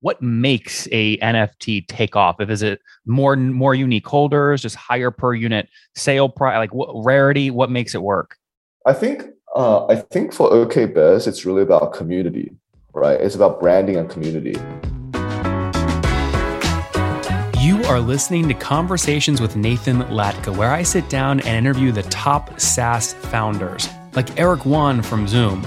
what makes a NFT take off? If is it more more unique holders, just higher per unit sale price, like what rarity? What makes it work? I think uh, I think for OKBears, it's really about community, right? It's about branding and community. You are listening to Conversations with Nathan Latka, where I sit down and interview the top SaaS founders, like Eric Yuan from Zoom.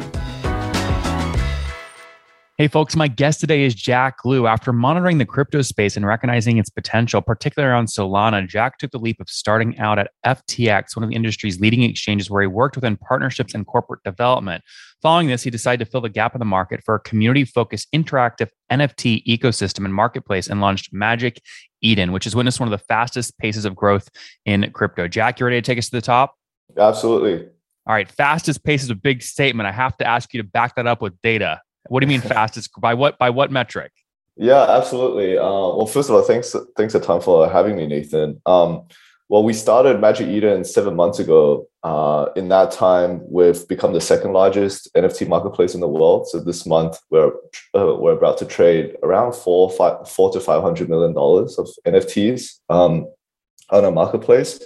Hey, folks, my guest today is Jack Lu. After monitoring the crypto space and recognizing its potential, particularly around Solana, Jack took the leap of starting out at FTX, one of the industry's leading exchanges, where he worked within partnerships and corporate development. Following this, he decided to fill the gap in the market for a community focused interactive NFT ecosystem and marketplace and launched Magic Eden, which has witnessed one of the fastest paces of growth in crypto. Jack, you ready to take us to the top? Absolutely. All right, fastest pace is a big statement. I have to ask you to back that up with data. What do you mean fastest? by what by what metric? Yeah, absolutely. Uh, well, first of all, thanks thanks a ton for having me, Nathan. Um, well, we started Magic Eden seven months ago. Uh, in that time, we've become the second largest NFT marketplace in the world. So this month, we're uh, we're about to trade around four five four to five hundred million dollars of NFTs um, on a marketplace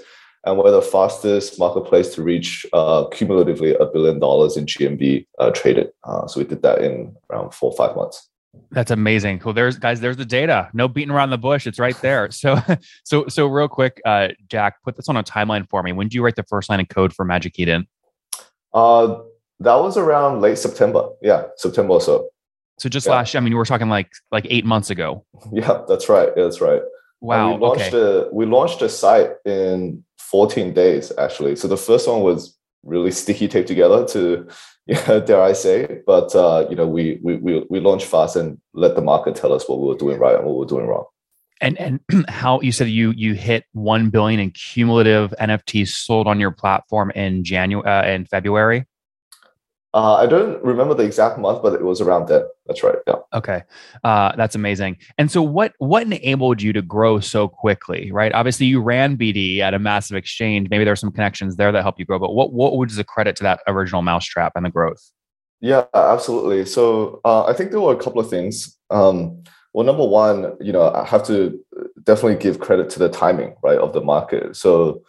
and we're the fastest marketplace to reach uh, cumulatively a billion dollars in GMV uh, traded. Uh, so we did that in around four or five months. That's amazing. Cool. There's guys. There's the data. No beating around the bush. It's right there. So, so, so real quick, uh, Jack, put this on a timeline for me. When did you write the first line of code for Magic Eden? Uh, that was around late September. Yeah, September or so. So just yeah. last. I mean, you were talking like like eight months ago. Yeah, that's right. Yeah, that's right. Wow. we launched okay. a we launched a site in 14 days actually. So the first one was really sticky tape together to yeah, dare I say, but uh, you know, we we we we launched fast and let the market tell us what we were doing right and what we were doing wrong. And and how you said you you hit one billion in cumulative NFTs sold on your platform in January uh, in February. Uh, I don't remember the exact month, but it was around then. That's right. Yeah. Okay, uh, that's amazing. And so, what what enabled you to grow so quickly? Right. Obviously, you ran BD at a massive exchange. Maybe there are some connections there that help you grow. But what what was the credit to that original mousetrap and the growth? Yeah, absolutely. So uh, I think there were a couple of things. Um, well, number one, you know, I have to definitely give credit to the timing, right, of the market. So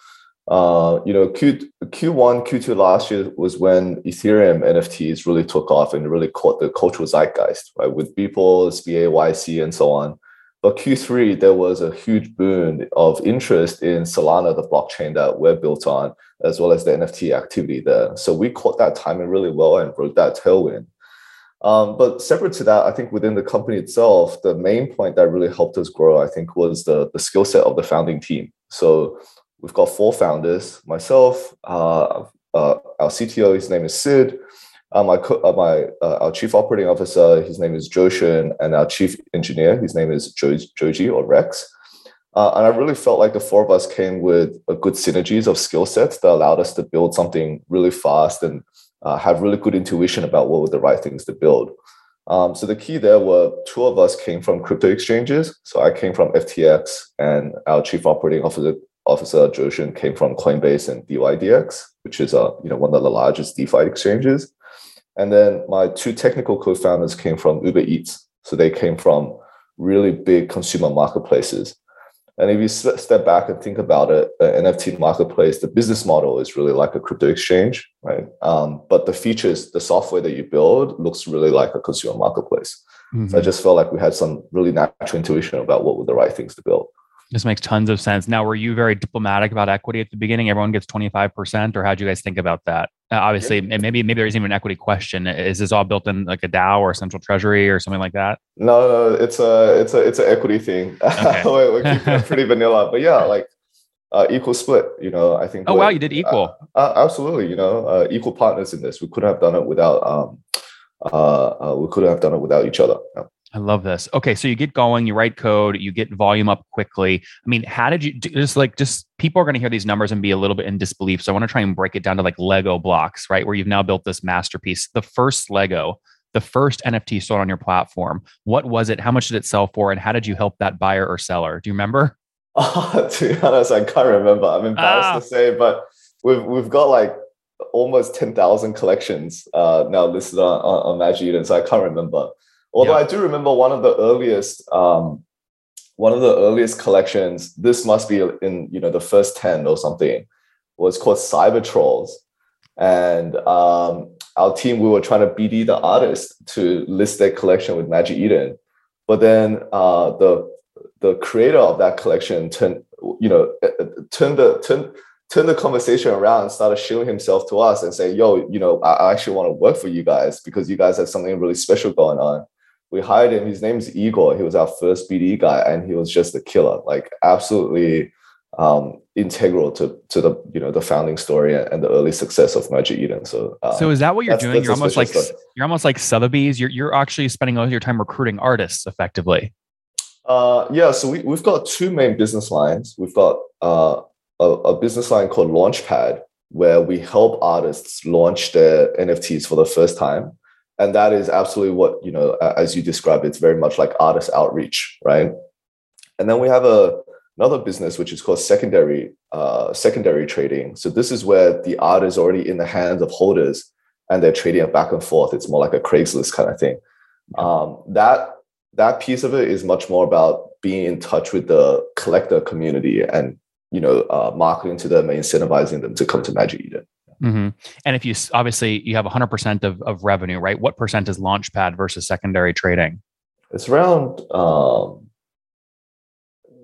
uh, you know, Q, Q1, Q2 last year was when Ethereum NFTs really took off and really caught the cultural zeitgeist, right? With Beeple, SBA, YC, and so on. But Q3, there was a huge boon of interest in Solana, the blockchain that we're built on, as well as the NFT activity there. So we caught that timing really well and rode that tailwind. Um, but separate to that, I think within the company itself, the main point that really helped us grow, I think, was the, the skill set of the founding team. So we've got four founders myself uh, uh, our cto his name is sid uh, my, uh, my uh, our chief operating officer his name is joshin and our chief engineer his name is jo- joji or rex and i really felt like the four of us came with a good synergies of skill sets that allowed us to build something really fast and have really good intuition about what were the right things to build um, so the key there were two of us came from crypto exchanges. So I came from FTX, and our chief operating officer Officer Joshin came from Coinbase and DYDX, which is uh, you know one of the largest DeFi exchanges. And then my two technical co-founders came from Uber Eats. So they came from really big consumer marketplaces. And if you step back and think about it, an NFT marketplace, the business model is really like a crypto exchange, right? Um, but the features, the software that you build looks really like a consumer marketplace. Mm-hmm. So I just felt like we had some really natural intuition about what were the right things to build. This makes tons of sense. Now, were you very diplomatic about equity at the beginning? Everyone gets 25%, or how do you guys think about that? Uh, obviously, yeah. maybe maybe there isn't even an equity question. Is this all built in like a DAO or central treasury or something like that? No, no, it's a it's a it's an equity thing. Okay. we're, we're pretty vanilla, but yeah, like uh, equal split. You know, I think. Oh wow, you did equal. Uh, uh, absolutely. You know, uh, equal partners in this. We couldn't have done it without. Um, uh, we couldn't have done it without each other. Yeah. I love this. Okay, so you get going, you write code, you get volume up quickly. I mean, how did you just like just people are going to hear these numbers and be a little bit in disbelief. So I want to try and break it down to like Lego blocks, right? Where you've now built this masterpiece. The first Lego, the first NFT sold on your platform. What was it? How much did it sell for? And how did you help that buyer or seller? Do you remember? Uh, to be honest, I can't remember. I'm embarrassed ah. to say, but we've we've got like almost 10,000 collections uh, now listed on, on, on Magic Eden, so I can't remember. Although I do remember one of the earliest um, one of the earliest collections, this must be in you know the first 10 or something, was called Cyber Trolls. And um, our team, we were trying to BD the artist to list their collection with Magic Eden. But then uh, the the creator of that collection turned, you know, uh, uh, turned the turned turned the conversation around and started showing himself to us and saying, yo, you know, I actually want to work for you guys because you guys have something really special going on. We hired him. His name's Igor. He was our first BD guy, and he was just a killer, like absolutely um, integral to to the you know the founding story and the early success of Magic Eden. So, um, so is that what you're doing? You're almost like stuff. you're almost like Sotheby's. You're you're actually spending all of your time recruiting artists, effectively. Uh, yeah. So we we've got two main business lines. We've got uh, a, a business line called Launchpad, where we help artists launch their NFTs for the first time. And that is absolutely what, you know, as you described, it's very much like artist outreach, right? And then we have a another business which is called secondary uh, secondary trading. So this is where the art is already in the hands of holders and they're trading it back and forth. It's more like a Craigslist kind of thing. Um, that that piece of it is much more about being in touch with the collector community and you know, uh, marketing to them and incentivizing them to come to Magic Eden. Mm-hmm. And if you obviously you have 100% of, of revenue, right? What percent is Launchpad versus secondary trading? It's around um,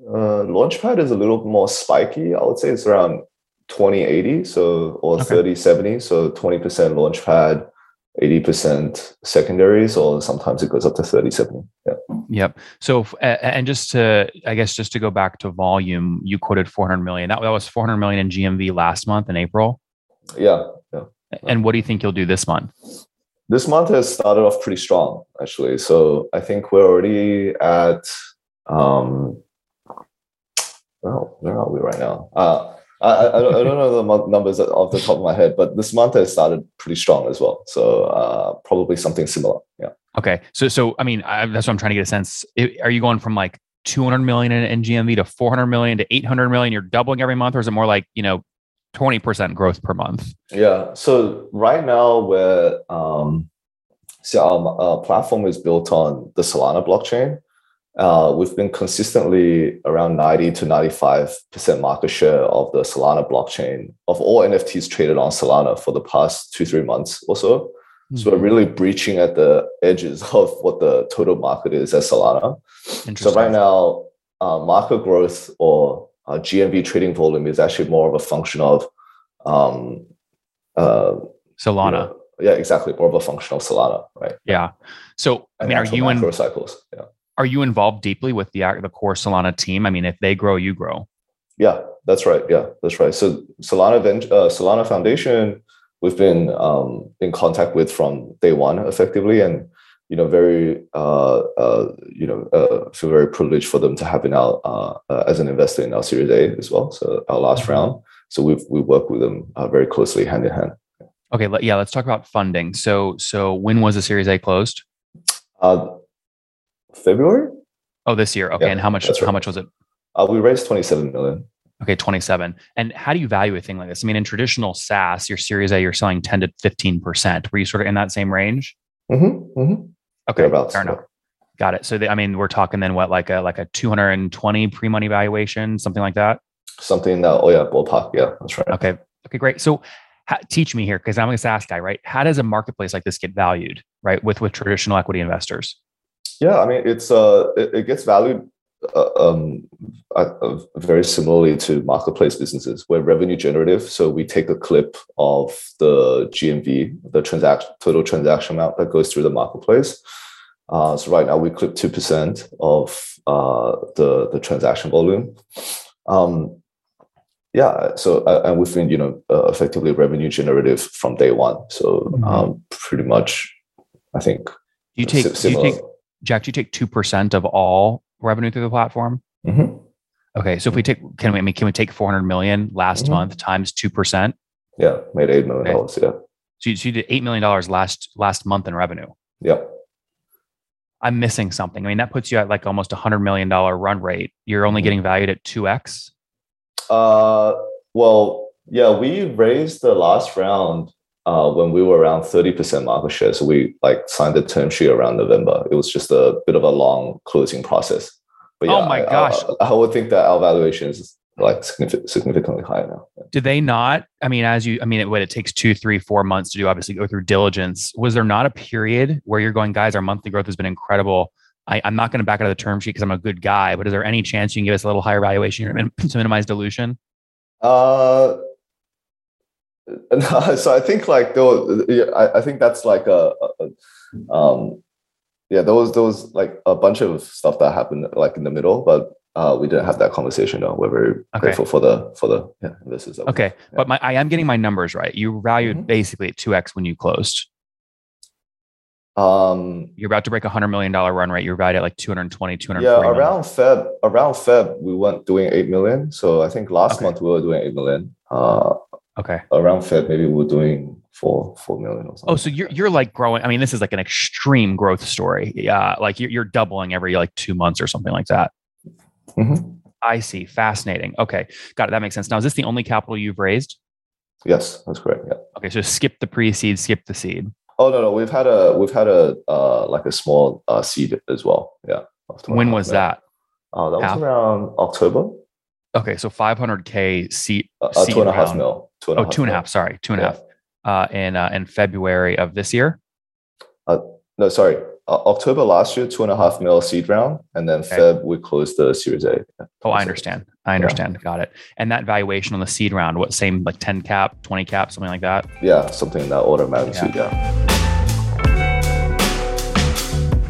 uh, Launchpad is a little more spiky. I would say it's around 20 80, so or okay. 30 70. So 20% Launchpad, 80% secondaries, or sometimes it goes up to 30 70. Yeah. Yep. So, and just to, I guess, just to go back to volume, you quoted 400 million. That, that was 400 million in GMV last month in April. Yeah. Yeah. And what do you think you'll do this month? This month has started off pretty strong, actually. So I think we're already at, um, well, where are we right now? Uh, I, I, don't, I don't know the numbers off the top of my head, but this month has started pretty strong as well. So uh, probably something similar. Yeah. Okay. So, so I mean, I, that's what I'm trying to get a sense. Are you going from like 200 million in, in GMV to 400 million to 800 million? You're doubling every month, or is it more like you know, 20% growth per month? Yeah. So right now, we're um, so our, our platform is built on the Solana blockchain uh, we've been consistently around 90 to 95% market share of the Solana blockchain of all NFTs traded on Solana for the past two, three months or so. Mm-hmm. So we're mm-hmm. really breaching at the edges of what the total market is at Solana. So right now, uh, market growth or uh, GMV trading volume is actually more of a function of um, uh, Solana. You know, yeah, exactly. More of a function of Solana, right? Yeah. So I mean, are you in cycles? Yeah are you involved deeply with the the core Solana team? I mean, if they grow, you grow. Yeah, that's right. Yeah, that's right. So Solana uh, Solana Foundation, we've been um, in contact with from day one, effectively, and you know, very uh, uh, you know, uh, feel very privileged for them to have in our uh, uh, as an investor in our Series A as well. So our last mm-hmm. round. So we've we work with them uh, very closely, hand in hand. Okay, yeah, let's talk about funding. So so when was the Series A closed? Uh, February. Oh, this year. Okay. Yeah, and how much? Right. How much was it? Uh, we raised 27 million. Okay, 27. And how do you value a thing like this? I mean, in traditional SaaS, your Series A, you're selling 10 to 15%. Were you sort of in that same range? Mm-hmm. mm-hmm. Okay, fair enough. Got it. So, the, I mean, we're talking then what, like a like a 220 pre-money valuation, something like that? Something that, oh yeah, ballpark. Yeah, that's right. Okay. Okay, great. So, how, teach me here because I'm a SaaS guy, right? How does a marketplace like this get valued, right, with with traditional equity investors? Yeah, I mean, it's uh, it, it gets valued um, uh, very similarly to marketplace businesses. We're revenue generative, so we take a clip of the GMV, the transaction total transaction amount that goes through the marketplace. Uh, so right now we clip two percent of uh, the the transaction volume. Um, yeah, so uh, and we've been you know uh, effectively revenue generative from day one. So mm-hmm. um, pretty much, I think. You take, do you take Jack, do you take 2% of all revenue through the platform? Mm-hmm. Okay, so if we take, can we, I mean, can we take 400 million last mm-hmm. month times 2%? Yeah, made $8 million, okay. yeah. So you, so you did $8 million last, last month in revenue? Yeah. I'm missing something. I mean, that puts you at like almost a $100 million run rate. You're only mm-hmm. getting valued at 2x? Uh, well, yeah, we raised the last round uh, when we were around 30% market share. So we like signed the term sheet around November. It was just a bit of a long closing process. But yeah, oh my gosh. I, I, would think that our valuation is like significantly higher now. Did they not? I mean, as you, I mean, it, what it takes two, three, four months to do, obviously go through diligence. Was there not a period where you're going, guys, our monthly growth has been incredible. I, am not going to back out of the term sheet because I'm a good guy, but is there any chance you can give us a little higher valuation to minimize dilution? Uh, so I think like though, I, I think that's like a, a um, yeah, there was like a bunch of stuff that happened like in the middle, but uh, we didn't have that conversation though. We're very okay. grateful for the for the yeah, this is okay. Yeah. But my I am getting my numbers right. You valued mm-hmm. basically at two x when you closed. Um, you're about to break a hundred million dollar run rate. You're valued at like 220, 240 Yeah, around Feb, around Feb, we weren't doing eight million. So I think last okay. month we were doing eight million. Uh, Okay. Around Fed, maybe we're doing four four million or something. Oh, so you're you're like growing. I mean, this is like an extreme growth story. Yeah, like you're you're doubling every like two months or something like that. Mm-hmm. I see. Fascinating. Okay, got it. That makes sense. Now, is this the only capital you've raised? Yes, that's correct. Yeah. Okay, so skip the pre-seed, skip the seed. Oh no, no, we've had a we've had a uh, like a small uh, seed as well. Yeah. When was that? Oh, that was around October. Okay, so 500k seat. Uh, uh, two and a half mil. Two and oh, two and a half. Sorry, two and a half. Uh, in uh, in February of this year. Uh, no, sorry. Uh, October last year, two and a half mil seed round, and then okay. Feb we closed the Series A. Oh, I understand. I understand. Yeah. Got it. And that valuation on the seed round, what same like ten cap, twenty cap, something like that? Yeah, something in that order of magnitude. yeah.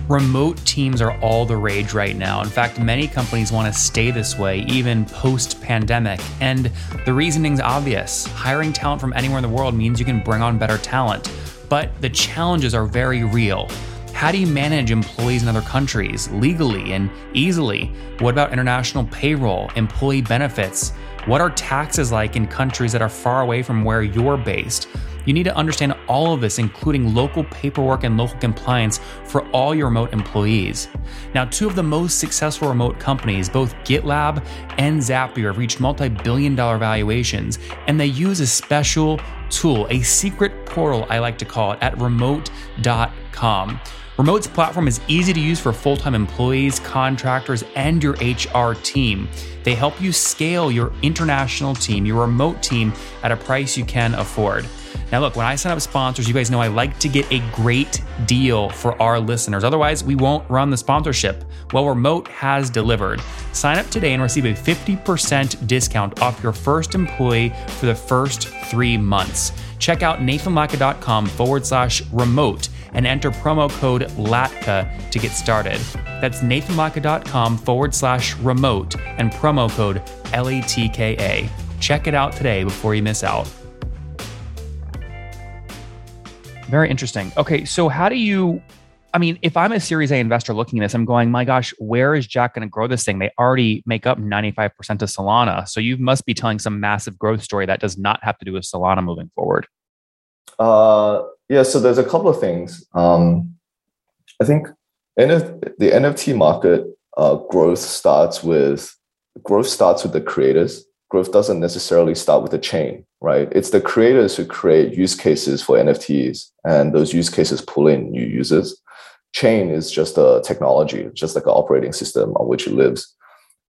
Remote teams are all the rage right now. In fact, many companies want to stay this way even post pandemic. And the reasoning's obvious hiring talent from anywhere in the world means you can bring on better talent. But the challenges are very real. How do you manage employees in other countries legally and easily? What about international payroll, employee benefits? What are taxes like in countries that are far away from where you're based? You need to understand all of this, including local paperwork and local compliance for all your remote employees. Now, two of the most successful remote companies, both GitLab and Zapier, have reached multi billion dollar valuations, and they use a special tool, a secret portal, I like to call it, at remote.com. Remote's platform is easy to use for full time employees, contractors, and your HR team. They help you scale your international team, your remote team, at a price you can afford. Now, look, when I sign up sponsors, you guys know I like to get a great deal for our listeners. Otherwise, we won't run the sponsorship. Well, Remote has delivered. Sign up today and receive a 50% discount off your first employee for the first three months. Check out nathanlatka.com forward slash remote and enter promo code LATKA to get started. That's nathanlatka.com forward slash remote and promo code L A T K A. Check it out today before you miss out. Very interesting. Okay, so how do you? I mean, if I'm a Series A investor looking at this, I'm going, my gosh, where is Jack going to grow this thing? They already make up 95% of Solana. So you must be telling some massive growth story that does not have to do with Solana moving forward. Uh, yeah, so there's a couple of things. Um, I think NF- the NFT market uh, growth starts with growth starts with the creators growth doesn't necessarily start with the chain, right? It's the creators who create use cases for NFTs, and those use cases pull in new users. Chain is just a technology, just like an operating system on which it lives.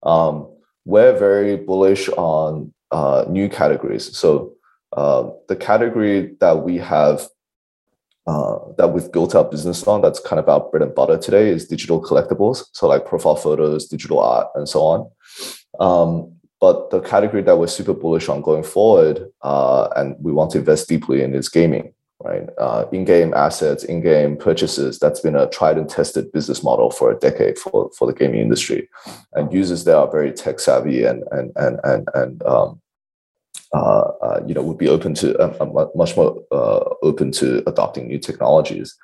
Um, we're very bullish on uh, new categories. So uh, the category that we have uh, that we've built our business on, that's kind of our bread and butter today, is digital collectibles. So like profile photos, digital art, and so on. Um, but the category that we're super bullish on going forward, uh, and we want to invest deeply in, is gaming. Right, uh, in-game assets, in-game purchases. That's been a tried and tested business model for a decade for, for the gaming industry, and users there are very tech savvy and and and and and um, uh, uh, you know would be open to uh, much more uh, open to adopting new technologies.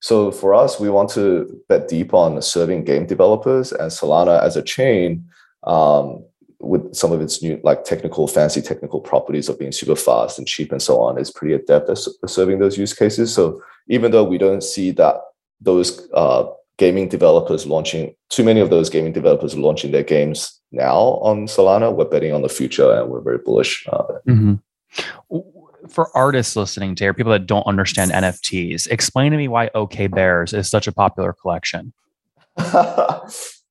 So for us, we want to bet deep on serving game developers and Solana as a chain um, with some of its new like technical fancy technical properties of being super fast and cheap and so on is pretty adept at serving those use cases so even though we don't see that those uh, gaming developers launching too many of those gaming developers launching their games now on solana we're betting on the future and we're very bullish uh, mm-hmm. for artists listening to here people that don't understand nfts explain to me why OK Bears is such a popular collection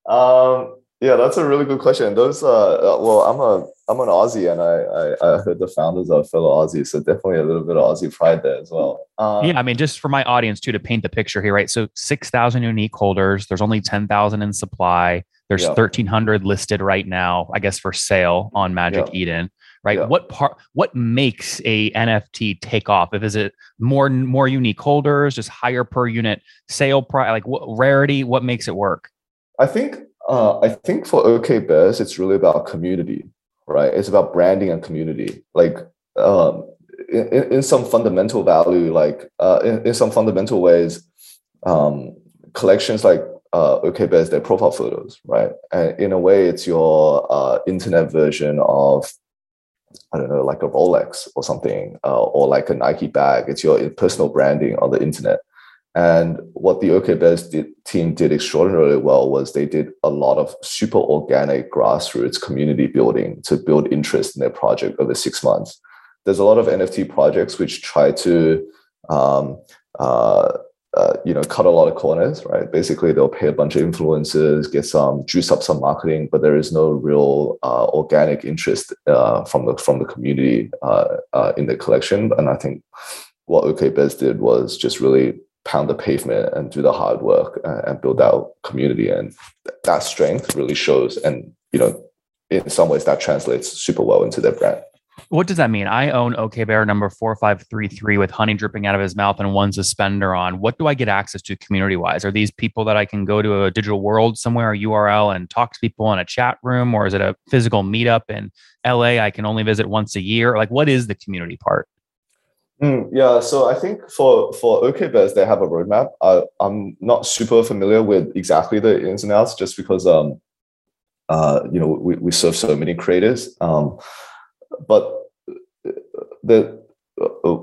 um, yeah, that's a really good question. Those, uh, uh, well, I'm a I'm an Aussie, and I, I, I heard the founders are fellow Aussies, so definitely a little bit of Aussie pride there as well. Um, yeah, I mean, just for my audience too, to paint the picture here, right? So six thousand unique holders. There's only ten thousand in supply. There's yeah. thirteen hundred listed right now, I guess, for sale on Magic yeah. Eden. Right. Yeah. What part? What makes a NFT take off? If is it more more unique holders, just higher per unit sale price, like what rarity? What makes it work? I think uh, I think for OK Bears, it's really about community, right? It's about branding and community. Like um, in, in some fundamental value, like uh, in, in some fundamental ways, um, collections like uh, OK Bears, they're profile photos, right? And in a way, it's your uh, internet version of I don't know, like a Rolex or something, uh, or like a Nike bag. It's your personal branding on the internet. And what the OK did, team did extraordinarily well was they did a lot of super organic grassroots community building to build interest in their project over six months. There's a lot of NFT projects which try to, um, uh, uh, you know, cut a lot of corners, right? Basically, they'll pay a bunch of influencers, get some juice up some marketing, but there is no real uh, organic interest uh, from the from the community uh, uh, in the collection. And I think what OK did was just really pound the pavement and do the hard work uh, and build out community. And that strength really shows and you know in some ways that translates super well into their brand. What does that mean? I own OK Bear number 4533 with honey dripping out of his mouth and one suspender on. What do i get access to community wise are these people that i can go to a digital world somewhere a url and talk to people in a chat room? Or is it a physical meetup in la i can only visit once a year? Like what is the community part Mm, yeah, so I think for for OK Bears, they have a roadmap. I, I'm not super familiar with exactly the ins and outs, just because um, uh, you know we, we serve so many creators. Um, but the uh,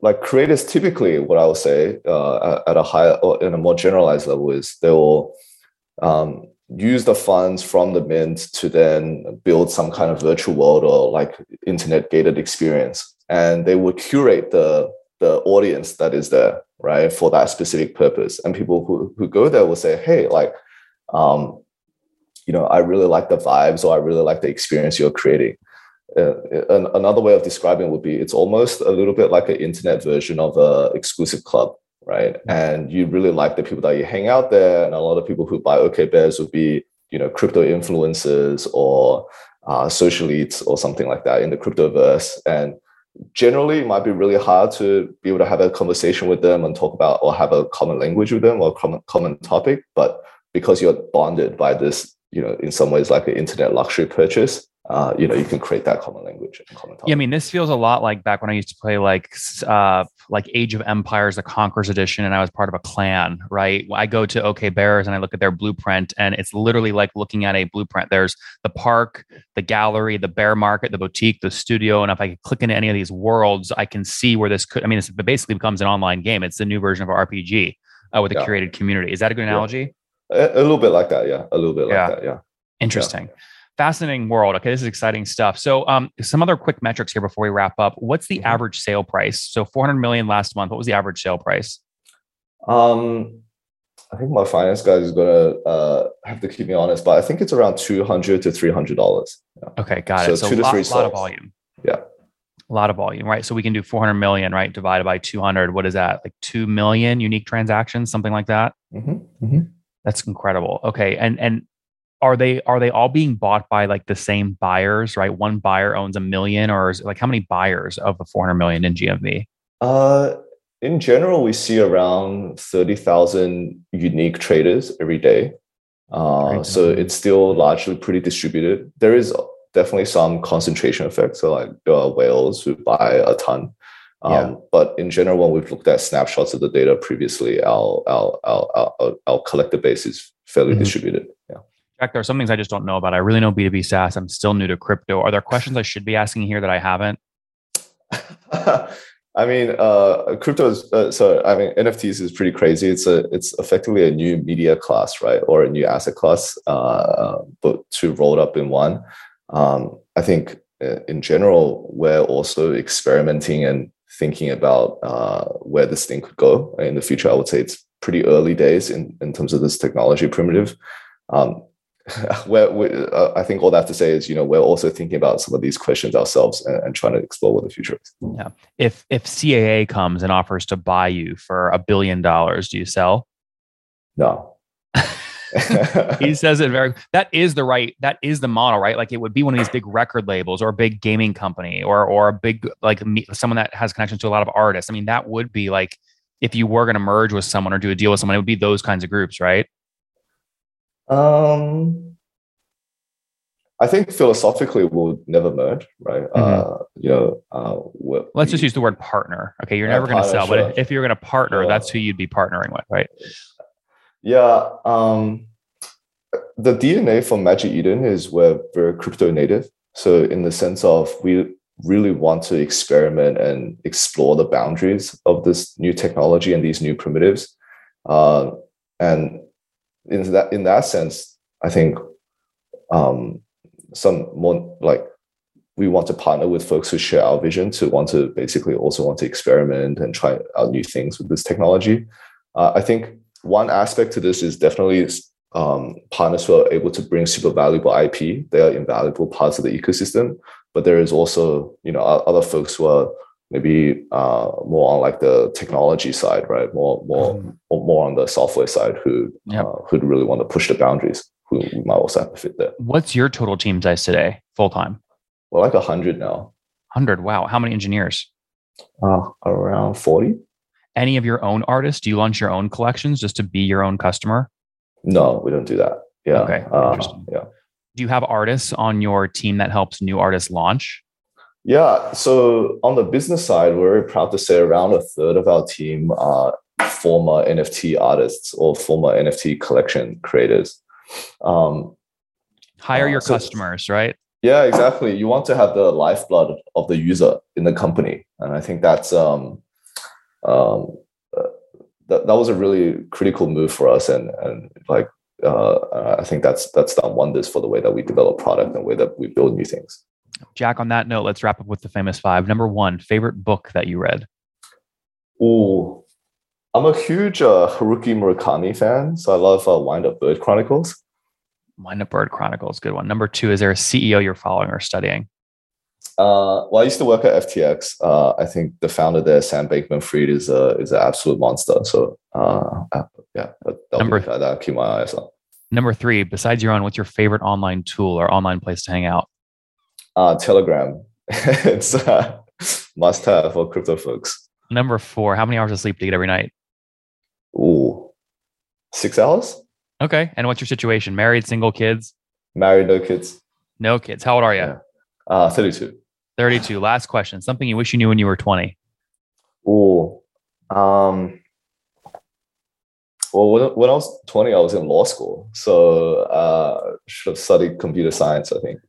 like creators typically, what I will say uh, at a higher or in a more generalized level is they will um, use the funds from the mint to then build some kind of virtual world or like internet gated experience and they would curate the the audience that is there right for that specific purpose. And people who, who go there will say hey like um, you know i really like the vibes or i really like the experience you're creating. Uh, another way of describing would be it's almost a little bit like an internet version of a exclusive club right? And you really like the people that you hang out there and a lot of people who buy OK Bears would be you know crypto influencers or uh, social elites or something like that in the cryptoverse. And generally it might be really hard to be able to have a conversation with them and talk about or have a common language with them or common common topic but because you're bonded by this you know in some ways like an internet luxury purchase uh, you know you can create that common language and common topic. yeah i mean this feels a lot like back when i used to play like uh like age of empires the conquerors edition and i was part of a clan right? I go to OK Bears and i look at their blueprint and it's literally like looking at a blueprint. There's the park the gallery the bear market the boutique the studio and if i could click into any of these worlds i can see where this could i mean it basically becomes an online game. It's the new version of an rpg uh, with a yeah. curated community. Is that a good analogy? Yeah. a, a, little bit like that yeah. A little bit like yeah. that yeah. Interesting. yeah fascinating world. Okay, this is exciting stuff. So, um, some other quick metrics here before we wrap up. What's the mm-hmm. average sale price? So, 400 million last month. What was the average sale price? Um, I think my finance guy is gonna uh, have to keep me honest, but I think it's around 200 to 300 dollars. Yeah. Okay, got so it. So, two to lot, three lot of volume. Yeah. A lot of volume, right? So we can do 400 million, right? Divided by 200. What is that? Like 2 million unique transactions, something like that. Mm-hmm. Mm-hmm. That's incredible. Okay. And, and are they are they all being bought by like the same buyers right one buyer owns a million or is like how many buyers of the 400 million in gmv uh in general we see around 30000 unique traders every day uh, so it's still largely pretty distributed there is definitely some concentration effect so like uh, whales who buy a ton um, yeah. But in general, when we've looked at snapshots of the data previously, our our our our, our collector base is fairly mm-hmm. distributed. There are some things I just don't know about. I really know B2B SaaS. I'm still new to crypto. Are there questions I should be asking here that I haven't? I mean, uh, crypto is uh, so. I mean, NFTs is pretty crazy. It's a it's effectively a new media class, right, or a new asset class, uh, but two rolled up in one. Um, I think uh, in general, we're also experimenting and thinking about uh, where this thing could go in the future. I would say it's pretty early days in in terms of this technology primitive. Um, where uh, I think all that to say is, you know, we're also thinking about some of these questions ourselves and, and, trying to explore what the future is. Yeah. If if CAA comes and offers to buy you for a billion dollars, do you sell? No. he says it very. That is the right. That is the model, right? Like it would be one of these big record labels or a big gaming company or or a big like someone that has connections to a lot of artists. I mean, that would be like if you were going to merge with someone or do a deal with someone, it would be those kinds of groups, right? Um, I think philosophically we'll never merge, right? Mm-hmm. Uh, you know, uh, let's just use the word partner. Okay, you're never going to sell, but if you're going to partner, yeah. that's who you'd be partnering with, right? Yeah. Um, the DNA for Magic Eden is we're very crypto native. So in the sense of we really want to experiment and explore the boundaries of this new technology and these new primitives. Uh, and in that in that sense, I think um, some more like we want to partner with folks who share our vision to want to basically also want to experiment and try out new things with this technology. Uh, I think one aspect to this is definitely um, partners who are able to bring super valuable IP. They are invaluable parts of the ecosystem, but there is also you know other folks who are maybe uh, more on like the technology side, right? More more mm. more on the software side, who yep. uh, who really want to push the boundaries, who might also have to fit there. What's your total team size today, full time? We're like hundred now. Hundred. Wow. How many engineers? Uh, around forty. Any of your own artists? Do you launch your own collections just to be your own customer? No, we don't do that. Yeah. Okay. Uh, yeah. Do you have artists on your team that helps new artists launch? Yeah. So on the business side, we're very proud to say around a third of our team are former NFT artists or former NFT collection creators. Um, Hire your uh, so, customers, right? Yeah, exactly. You want to have the lifeblood of the user in the company, and I think that's um, um, uh, that that was a really critical move for us, and and like uh, I think that's that's done wonders for the way that we develop product and the way that we build new things. Jack, on that note, let's wrap up with the famous five. Number one, favorite book that you read? Oh, I'm a huge uh, Haruki Murakami fan, so I love uh, Wind Up Bird Chronicles. Wind Up Bird Chronicles, good one. Number two, is there a CEO you're following or studying? Uh, well, I used to work at FTX. Uh, I think the founder there, Sam Bankman-Fried, is a is an absolute monster. So uh, uh yeah, but number that keep my eyes on. Number three, besides your own, what's your favorite online tool or online place to hang out? Uh, Telegram. it's a must have for crypto folks. Number four, how many hours of sleep do you get every night? Ooh, six hours. Okay. And what's your situation? Married, single, kids? Married, no kids. No kids. How old are you? Yeah. Uh, 32. 32. Last question. Something you wish you knew when you were 20. Ooh. Um, well, when, when I was 20, I was in law school. So uh, should have studied computer science, I think.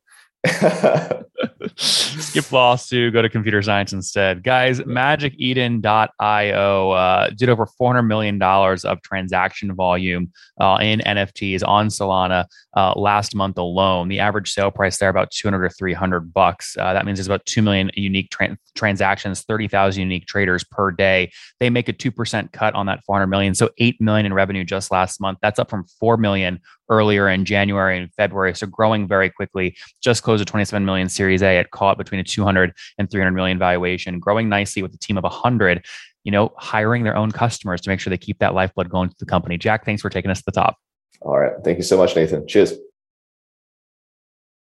Skip law, Sue, go to computer science instead. Guys, magiceden.io uh, did over $400 million of transaction volume uh, in NFTs on Solana uh, last month alone. The average sale price there about 200 or 300 bucks. Uh, that means there's about 2 million unique tra- transactions, 30,000 unique traders per day. They make a 2% cut on that 400 million. So 8 million in revenue just last month. That's up from 4 million earlier in January and February. So growing very quickly. Just closed a 27 million Series A at caught between a 200 and 300 million valuation, growing nicely with a team of 100. You know, hiring their own customers to make sure they keep that lifeblood going to the company. Jack, thanks for taking us to the top. All right. Thank you so much, Nathan. Cheers.